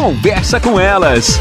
Conversa com elas.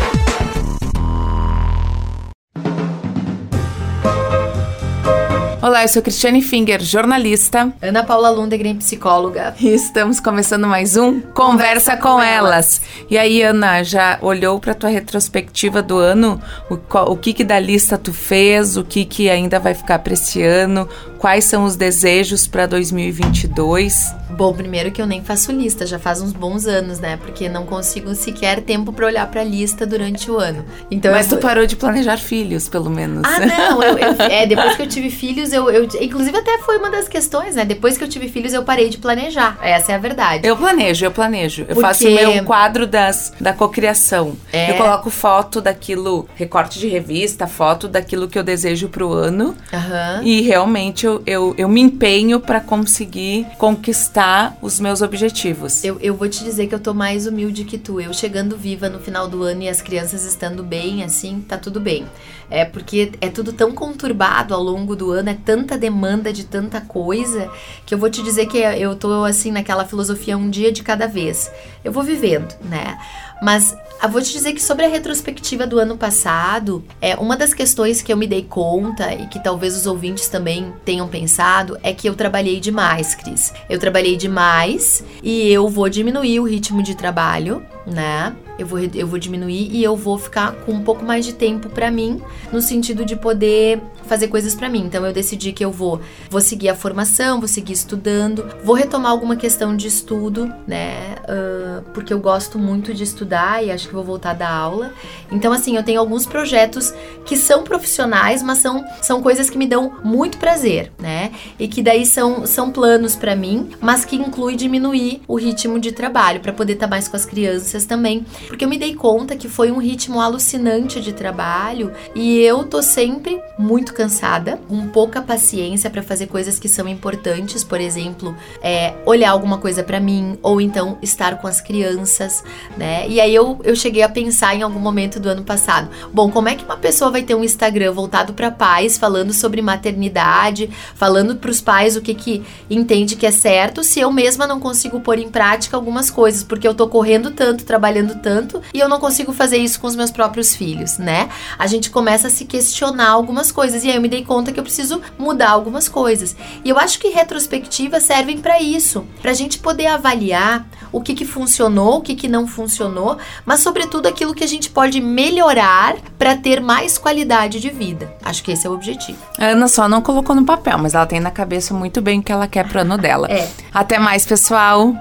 Olá, eu sou Cristiane Finger, jornalista. Ana Paula Lundegren, psicóloga. E estamos começando mais um Conversa, Conversa com, com elas. elas. E aí, Ana, já olhou para tua retrospectiva do ano? O, o que que da lista tu fez? O que que ainda vai ficar para esse ano? Quais são os desejos para 2022? Bom, primeiro que eu nem faço lista, já faz uns bons anos, né? Porque não consigo sequer tempo para olhar para a lista durante o ano. Então Mas eu... tu parou de planejar filhos, pelo menos. Ah, não, eu, eu, é, depois que eu tive filhos, eu, eu inclusive até foi uma das questões, né? Depois que eu tive filhos, eu parei de planejar. Essa é a verdade. Eu planejo, eu planejo. Eu Porque... faço o meu quadro das da cocriação. É... Eu coloco foto daquilo, recorte de revista, foto daquilo que eu desejo pro ano. Uhum. E realmente eu, eu, eu me empenho para conseguir conquistar os meus objetivos. Eu, eu vou te dizer que eu tô mais humilde que tu. Eu chegando viva no final do ano e as crianças estando bem, assim, tá tudo bem. É porque é tudo tão conturbado ao longo do ano, é tanta demanda de tanta coisa, que eu vou te dizer que eu tô assim naquela filosofia um dia de cada vez. Eu vou vivendo, né? Mas eu vou te dizer que sobre a retrospectiva do ano passado, é uma das questões que eu me dei conta e que talvez os ouvintes também tenham pensado é que eu trabalhei demais, Cris. Eu trabalhei demais e eu vou diminuir o ritmo de trabalho, né? Eu vou, eu vou diminuir e eu vou ficar com um pouco mais de tempo para mim, no sentido de poder fazer coisas para mim. Então eu decidi que eu vou, vou seguir a formação, vou seguir estudando, vou retomar alguma questão de estudo, né? Uh, porque eu gosto muito de estudar e acho que vou voltar da aula. Então, assim, eu tenho alguns projetos que são profissionais, mas são, são coisas que me dão muito prazer, né? E que daí são, são planos para mim, mas que inclui diminuir o ritmo de trabalho para poder estar tá mais com as crianças também porque eu me dei conta que foi um ritmo alucinante de trabalho e eu tô sempre muito cansada, com pouca paciência para fazer coisas que são importantes, por exemplo, é, olhar alguma coisa para mim ou então estar com as crianças, né? E aí eu, eu cheguei a pensar em algum momento do ano passado, bom, como é que uma pessoa vai ter um Instagram voltado para pais, falando sobre maternidade, falando para os pais o que que entende que é certo, se eu mesma não consigo pôr em prática algumas coisas, porque eu tô correndo tanto, trabalhando tanto tanto e eu não consigo fazer isso com os meus próprios filhos, né? A gente começa a se questionar algumas coisas e aí eu me dei conta que eu preciso mudar algumas coisas. E eu acho que retrospectivas servem para isso, para a gente poder avaliar o que, que funcionou, o que, que não funcionou, mas sobretudo aquilo que a gente pode melhorar para ter mais qualidade de vida. Acho que esse é o objetivo. A Ana só não colocou no papel, mas ela tem na cabeça muito bem o que ela quer pro ano dela. É. Até mais, pessoal.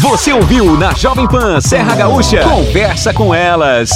Você ouviu na Jovem Pan Serra Gaúcha? Conversa com elas.